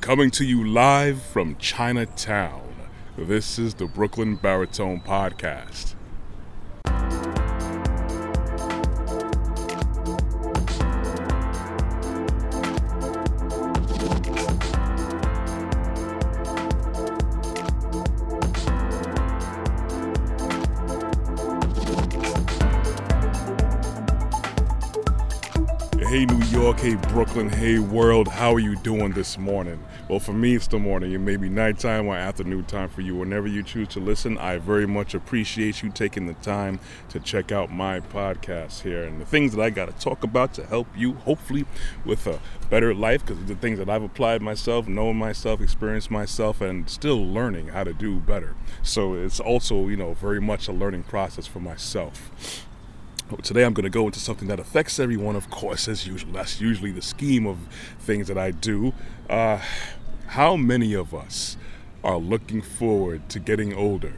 Coming to you live from Chinatown. This is the Brooklyn Baritone Podcast. Hey Brooklyn, hey world, how are you doing this morning? Well, for me, it's the morning. It may be nighttime or afternoon time for you. Whenever you choose to listen, I very much appreciate you taking the time to check out my podcast here and the things that I got to talk about to help you, hopefully, with a better life. Because the things that I've applied myself, knowing myself, experienced myself, and still learning how to do better. So it's also, you know, very much a learning process for myself. Today I'm going to go into something that affects everyone, of course, as usual. That's usually the scheme of things that I do. Uh, how many of us are looking forward to getting older?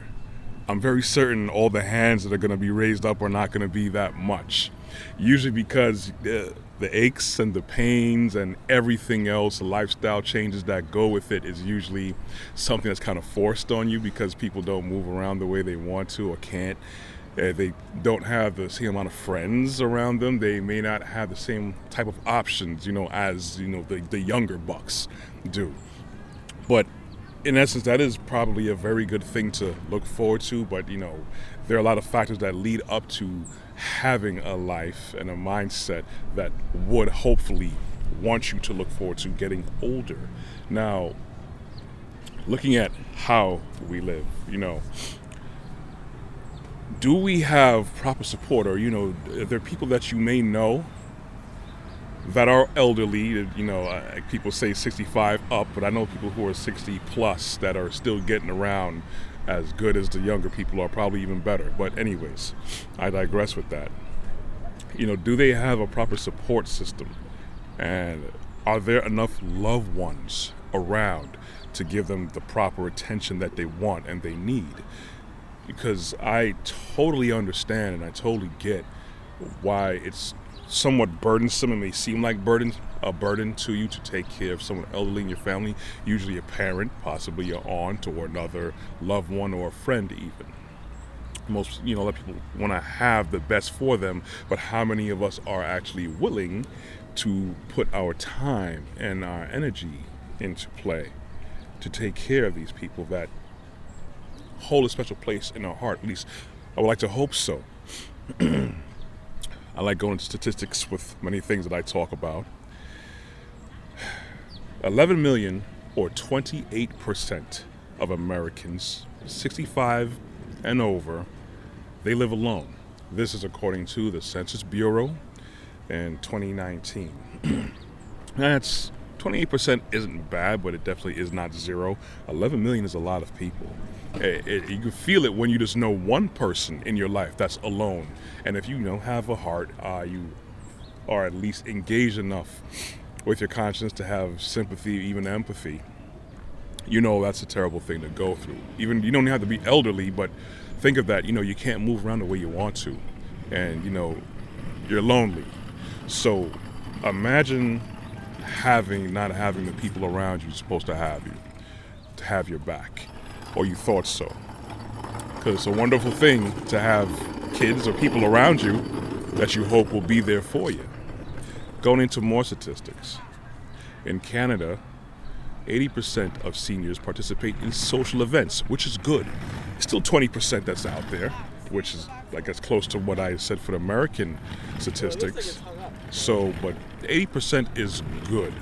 I'm very certain all the hands that are going to be raised up are not going to be that much. Usually because uh, the aches and the pains and everything else, the lifestyle changes that go with it, is usually something that's kind of forced on you because people don't move around the way they want to or can't. Uh, they don't have the same amount of friends around them. They may not have the same type of options, you know, as you know the, the younger bucks do. But in essence, that is probably a very good thing to look forward to. But you know, there are a lot of factors that lead up to having a life and a mindset that would hopefully want you to look forward to getting older. Now, looking at how we live, you know do we have proper support or you know are there people that you may know that are elderly you know uh, people say 65 up but i know people who are 60 plus that are still getting around as good as the younger people are probably even better. But anyways i digress with that. You know do they have a proper support system? And are there enough loved ones around to give them the proper attention that they want and they need because I totally understand and I totally get why it's somewhat burdensome. It may seem like burden a burden to you to take care of someone elderly in your family, usually a parent, possibly your aunt or another loved one or a friend even. Most you know, a lot of people want to have the best for them, but how many of us are actually willing to put our time and our energy into play to take care of these people that hold a special place in our heart. At least I would like to hope so. I like going into statistics with many things that I talk about. 11 million, or 28% of Americans 65 and over, they live alone. This is according to the Census Bureau in 2019. That's 28% isn't bad, but it definitely is not zero. 11 million is a lot of people. It, it, you can feel it when you just know one person in your life that's alone. And if you, know have a heart, uh, you are at least engaged enough with your conscience to have sympathy, even empathy. You know that's a terrible thing to go through. Even you don't have to be elderly, but think of that. You know you can't move around the way you want to, and you know you're lonely. So imagine having not having the people around you supposed to have you to have your back or you thought so. Because it's a wonderful thing to have kids or people around you that you hope will be there for you. Going into more statistics. In Canada, 80% of seniors participate in social events, which is good. Still 20% that's out there, which is like as close to what I said for the American statistics. So, but 80% is good.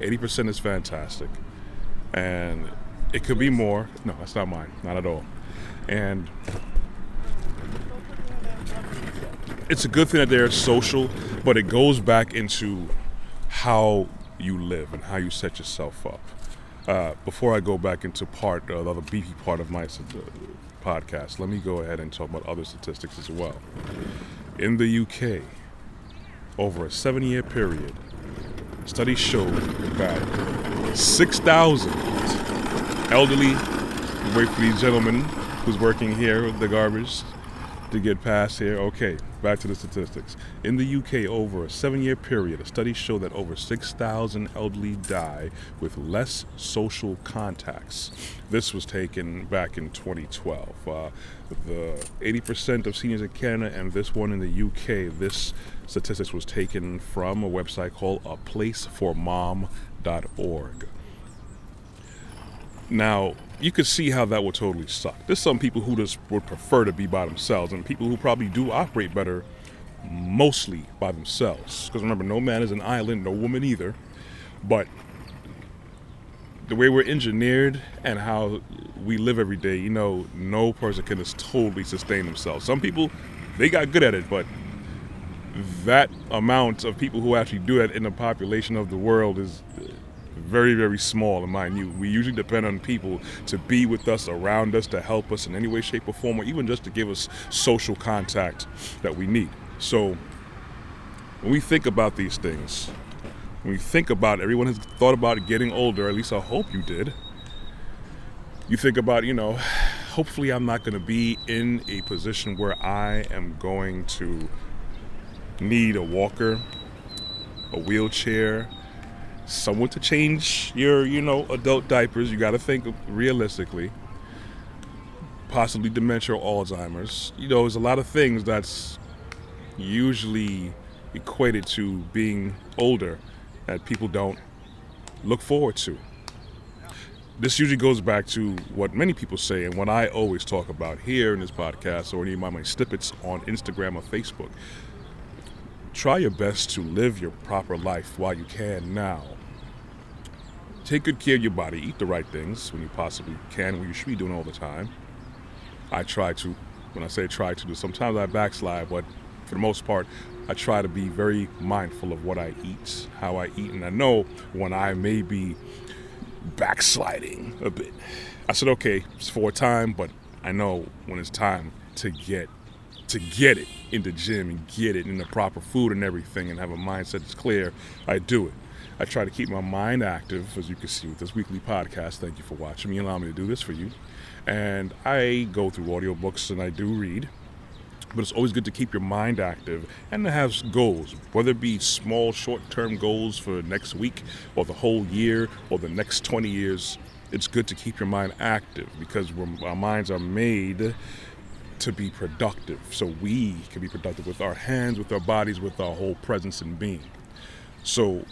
80% is fantastic. And it could be more. No, that's not mine. Not at all. And it's a good thing that they're social, but it goes back into how you live and how you set yourself up. Uh, before I go back into part, uh, the other beefy part of my podcast, let me go ahead and talk about other statistics as well. In the UK, over a seven year period, studies showed that 6,000 elderly, wait for these gentlemen who's working here with the garbage to get past here. Okay, back to the statistics. In the UK, over a seven year period, a study showed that over 6,000 elderly die with less social contacts. This was taken back in 2012. Uh, the 80% of seniors in Canada and this one in the UK, this statistics was taken from a website called a placeformom.org. Now, you could see how that would totally suck. There's some people who just would prefer to be by themselves, and people who probably do operate better mostly by themselves. Because remember, no man is an island, no woman either. But the way we're engineered and how we live every day, you know, no person can just totally sustain themselves. Some people, they got good at it, but that amount of people who actually do it in the population of the world is very, very small and minute. We usually depend on people to be with us, around us, to help us in any way, shape, or form, or even just to give us social contact that we need. So when we think about these things, when we think about everyone has thought about getting older, at least I hope you did. You think about, you know, hopefully I'm not going to be in a position where I am going to need a walker, a wheelchair, someone to change your, you know, adult diapers. You got to think realistically. Possibly dementia or Alzheimer's. You know, there's a lot of things that's usually equated to being older that people don't look forward to. This usually goes back to what many people say and what I always talk about here in this podcast or any of my snippets on Instagram or Facebook. Try your best to live your proper life while you can now. Take good care of your body. Eat the right things when you possibly can, when you should be doing all the time. I try to. When I say try to do, sometimes I backslide, but for the most part, I try to be very mindful of what I eat, how I eat, and I know when I may be backsliding a bit. I said, okay, it's for a time, but I know when it's time to get to get it in the gym and get it in the proper food and everything and have a mindset that's clear, I do it. I try to keep my mind active, as you can see with this weekly podcast. Thank you for watching me, allow me to do this for you. And I go through audiobooks and I do read. But it's always good to keep your mind active and to have goals, whether it be small, short term goals for next week or the whole year or the next 20 years. It's good to keep your mind active because our minds are made to be productive. So we can be productive with our hands, with our bodies, with our whole presence and being. So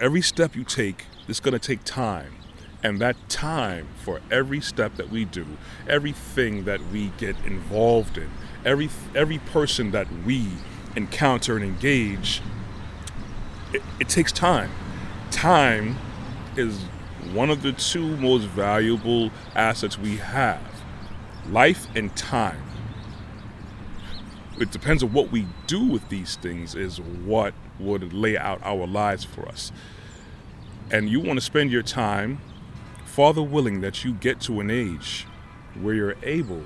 every step you take is going to take time. And that time for every step that we do, everything that we get involved in, every every person that we encounter and engage, it, it takes time. Time is one of the two most valuable assets we have. Life and time. It depends on what we do with these things is what would lay out our lives for us. And you want to spend your time, Father willing, that you get to an age where you're able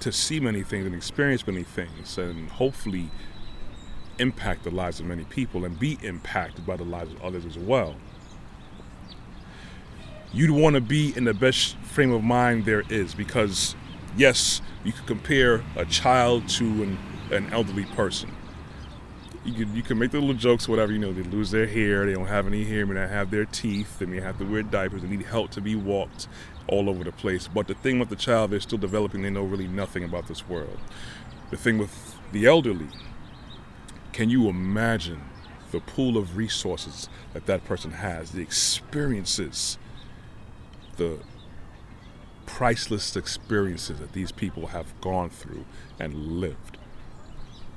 to see many things and experience many things and hopefully impact the lives of many people and be impacted by the lives of others as well. You'd want to be in the best frame of mind there is because, yes, you could compare a child to an, an elderly person you can you can make the little jokes, whatever. You know, they lose their hair, they don't have any hair, they don't have their teeth, they may have to wear diapers, they need help to be walked all over the place. But the thing with the child, they're still developing. They know really nothing about this world. The thing with the elderly, can you imagine the pool of resources that that person has, the experiences, the priceless experiences that these people have gone through and lived?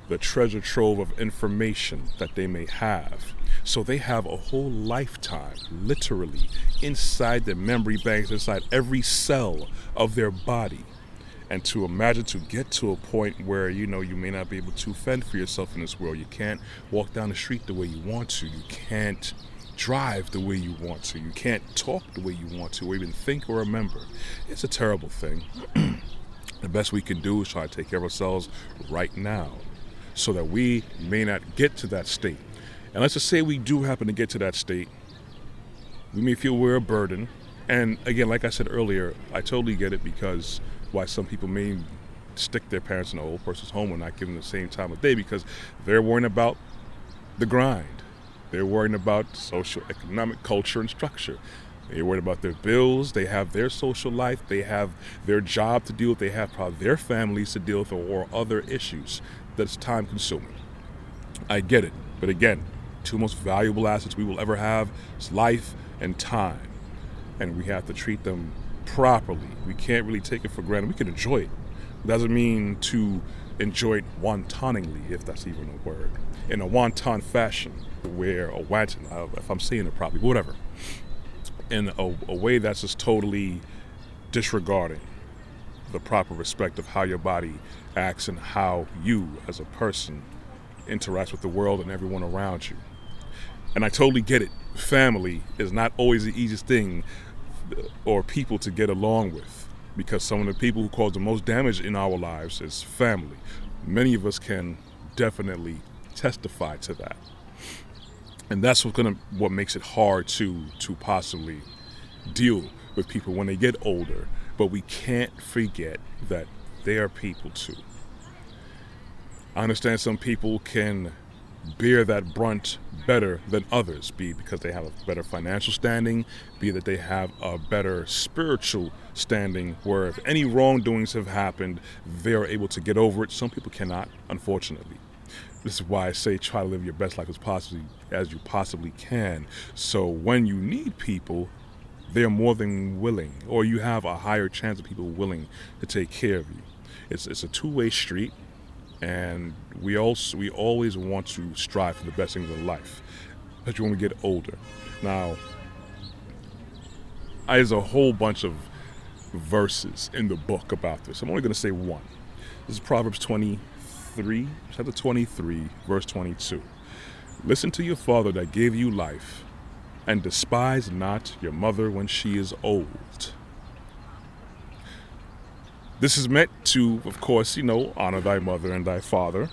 the treasure trove of information that they may have. So they have a whole lifetime, literally, inside their memory banks, inside every cell of their body. And to imagine to get to a point where you know you may not be able to fend for yourself in this world. You can't walk down the street the way you want to. You can't drive the way you want to. You can't talk the way you want to, or even think or remember. It's a terrible thing. the best we can do is try to take care of ourselves right now so that we may not get to that state. And let's just say we do happen to get to that state, we may feel we're a burden. And again, like I said earlier, I totally get it because why some people may stick their parents in an old person's home and not give them the same time of day because they're worrying about the grind. They're worrying about social, economic, culture, and structure. They're worried about their bills. They have their social life. They have their job to deal with. They have probably their families to deal with or other issues that's time consuming. I get it. But again, two most valuable assets we will ever have is life and time. And we have to treat them properly. We can't really take it for granted. We can enjoy it. it doesn't mean to enjoy it wantoningly, if that's even a word, in a wanton fashion, where a wanton, uh, if I'm seeing it properly, whatever, in a, a way that's just totally disregarding the proper respect of how your body acts and how you, as a person, interacts with the world and everyone around you. And I totally get it. Family is not always the easiest thing or people to get along with because some of the people who cause the most damage in our lives is family. Many of us can definitely testify to that. And that's what gonna what makes it hard to to possibly deal with people when they get older. But we can't forget that they are people too. I understand some people can bear that brunt better than others, be because they have a better financial standing, be that they have a better spiritual standing, where if any wrongdoings have happened, they are able to get over it. Some people cannot, unfortunately. This is why I say try to live your best life as possibly as you possibly can. So when you need people, they're more than willing, or you have a higher chance of people willing to take care of you. It's it's a two-way street and we also we always want to strive for the best things in life, especially when we get older. Now, there's a whole bunch of verses in the book about this. I'm only going to say one. This is Proverbs 23, chapter 23, verse 22. Listen to your father that gave you life, and despise not your mother when she is old. This is meant to, of course, you know, honor thy mother and thy father.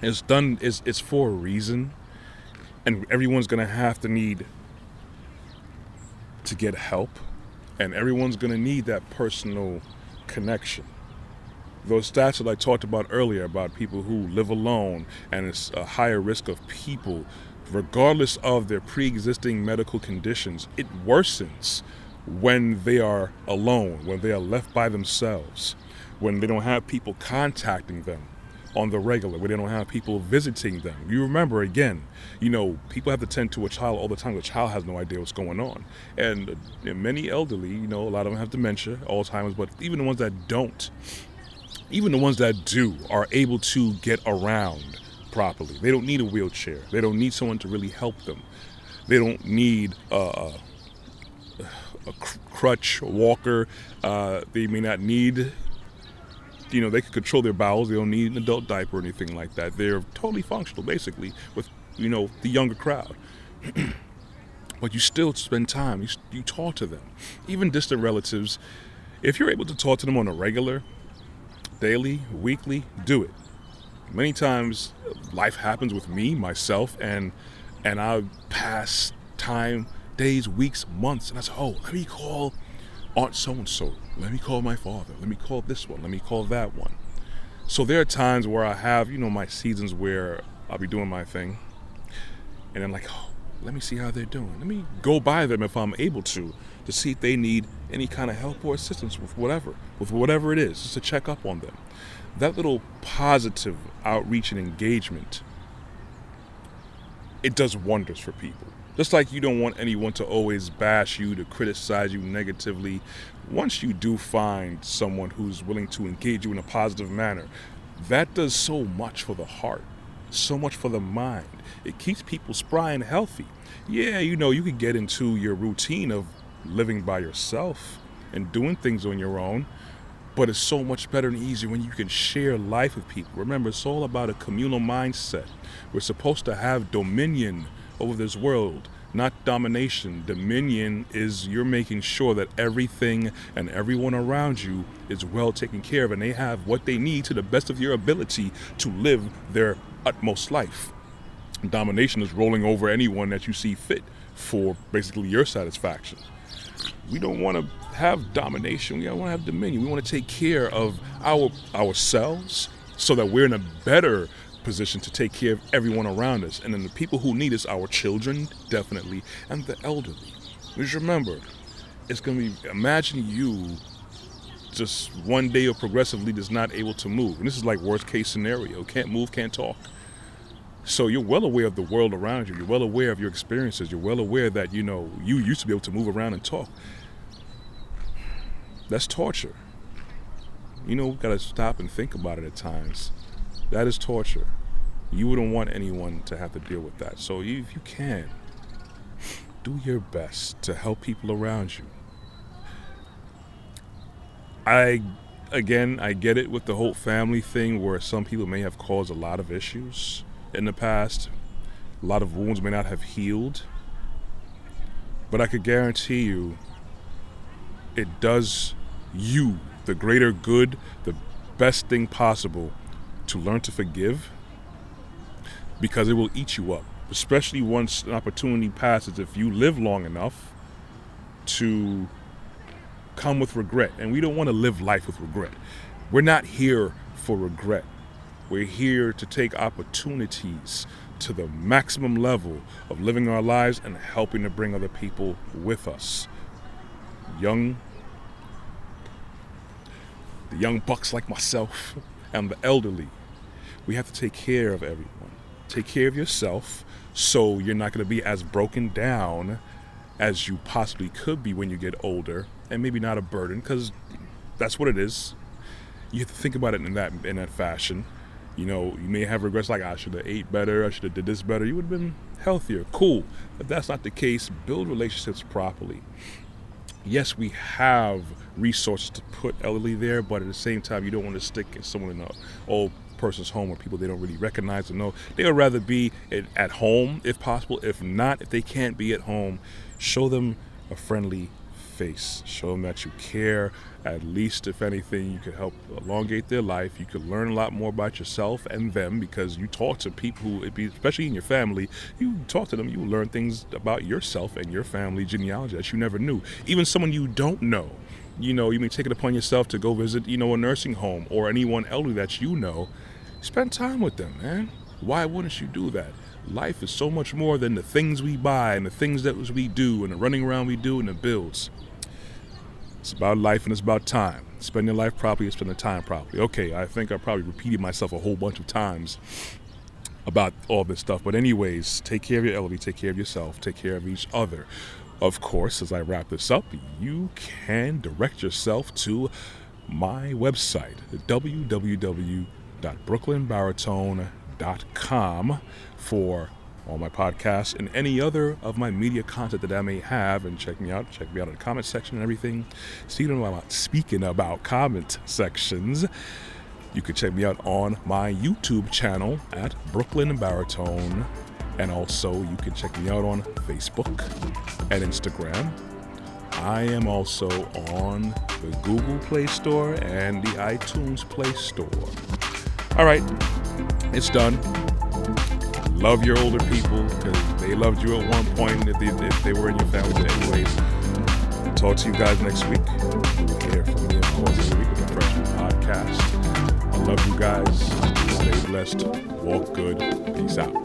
It's done. It's, it's for a reason, and everyone's gonna have to need to get help, and everyone's gonna need that personal connection. Those stats that I talked about earlier about people who live alone and it's a higher risk of people, regardless of their pre-existing medical conditions, it worsens when they are alone, when they are left by themselves, when they don't have people contacting them on the regular, when they don't have people visiting them. You remember again, you know, people have to tend to a child all the time. The child has no idea what's going on. And, and many elderly, you know, a lot of them have dementia, Alzheimer's, but even the ones that don't, even the ones that do, are able to get around properly. They don't need a wheelchair. They don't need someone to really help them. They don't need a crutch, a walker. Uh, they may not need, you know, they can control their bowels. They don't need an adult diaper or anything like that. They're totally functional, basically, with, you know, the younger crowd. but you still spend time. You, you talk to them. Even distant relatives, if you're able to talk to them on a regular, daily, weekly, do it. Many times life happens with me, myself, and and I pass time days, weeks, months, and I say, oh, let me call Aunt so and so. Let me call my father. Let me call this one. Let me call that one. So there are times where I have, you know, my seasons where I'll be doing my thing, and I'm like, oh, let me see how they're doing. Let me go by them if I'm able to, to see if they need any kind of help or assistance with whatever, with whatever it is, just to check up on them. That little positive outreach and engagement, it does wonders for people. Just like you don't want anyone to always bash you, to criticize you negatively, once you do find someone who's willing to engage you in a positive manner, that does so much for the heart, so much for the mind. It keeps people spry and healthy. Yeah, you know, you can get into your routine of living by yourself and doing things on your own, but it's so much better and easier when you can share life with people. Remember, it's all about a communal mindset. We're supposed to have dominion over this world, not domination. Dominion is you're making sure that everything and everyone around you is well taken care of and they have what they need to the best of your ability to live their utmost life. Domination is rolling over anyone that you see fit for basically your satisfaction. We don't want to have domination. We don't want to have dominion. We want to take care of our ourselves so that we're in a better position to take care of everyone around us. And then the people who need us, our children, definitely, and the elderly. Just remember, it's going to be, imagine you just one day or progressively just not able to move. And this is like worst case scenario. Can't move, can't talk. So you're well aware of the world around you. You're well aware of your experiences. You're well aware that, you know, you used to be able to move around and talk. That's torture. You know, we've gotta stop and think about it at times. That is torture. You wouldn't want anyone to have to deal with that. So if you can, do your best to help people around you. I, again, I get it with the whole family thing where some people may have caused a lot of issues in the past. A lot of wounds may not have healed. But I could guarantee you, it does you the greater good, the best thing possible to learn to forgive because it will eat you up, especially once an opportunity passes. If you live long enough to come with regret, and we don't want to live life with regret. We're not here for regret. We're here to take opportunities to the maximum level of living our lives and helping to bring other people with us. Young the young bucks like myself and the elderly. We have to take care of everyone. Take care of yourself so you're not going to be as broken down as you possibly could be when you get older and maybe not a burden because that's what it is. You have to think about it in that in that fashion. You know, you may have regrets like I should have ate better, I should have did this better. You would have been healthier. Cool. If that's not the case, build relationships properly yes, we have resources to put elderly there, but at the same time, you don't want to stick someone in an old person's home or people they don't really recognize or know. They would rather be at home if possible. If not, if they can't be at home, show them a friendly face. Show them that you care. At least, if anything, you could help elongate their life. You could learn a lot more about yourself and them because you talk to people who, especially in your family, you talk to them, you learn things about yourself and your family genealogy that you never knew. Even someone you don't know. You know, you may take it upon yourself to go visit, you know, a nursing home or anyone elderly that you know. Spend time with them, man. Why wouldn't you do that? Life is so much more than the things we buy and the things that we do and the running around we do and the bills. It's about life and it's about time. Spend your life properly and spend the time properly. Okay, I think I probably repeated myself a whole bunch of times about all this stuff. But, anyways, take care of your elderly, take care of yourself, take care of each other. Of course, as I wrap this up, you can direct yourself to my website, www.brooklynbaritone.com, for all my podcasts and any other of my media content that I may have. And check me out. Check me out in the comment section and everything. Speaking about speaking about comment sections, you can check me out on my YouTube channel at Brooklyn Baritone. And also, you can check me out on Facebook and Instagram. I am also on the Google Play Store and the iTunes Play Store. All right, it's done love your older people because they loved you at one point if they, if they were in your family. anyways, talk to you guys next week. You'll hear from me, of course, this week with the Freshman Podcast. I love you guys. Stay blessed. Walk good. Peace out.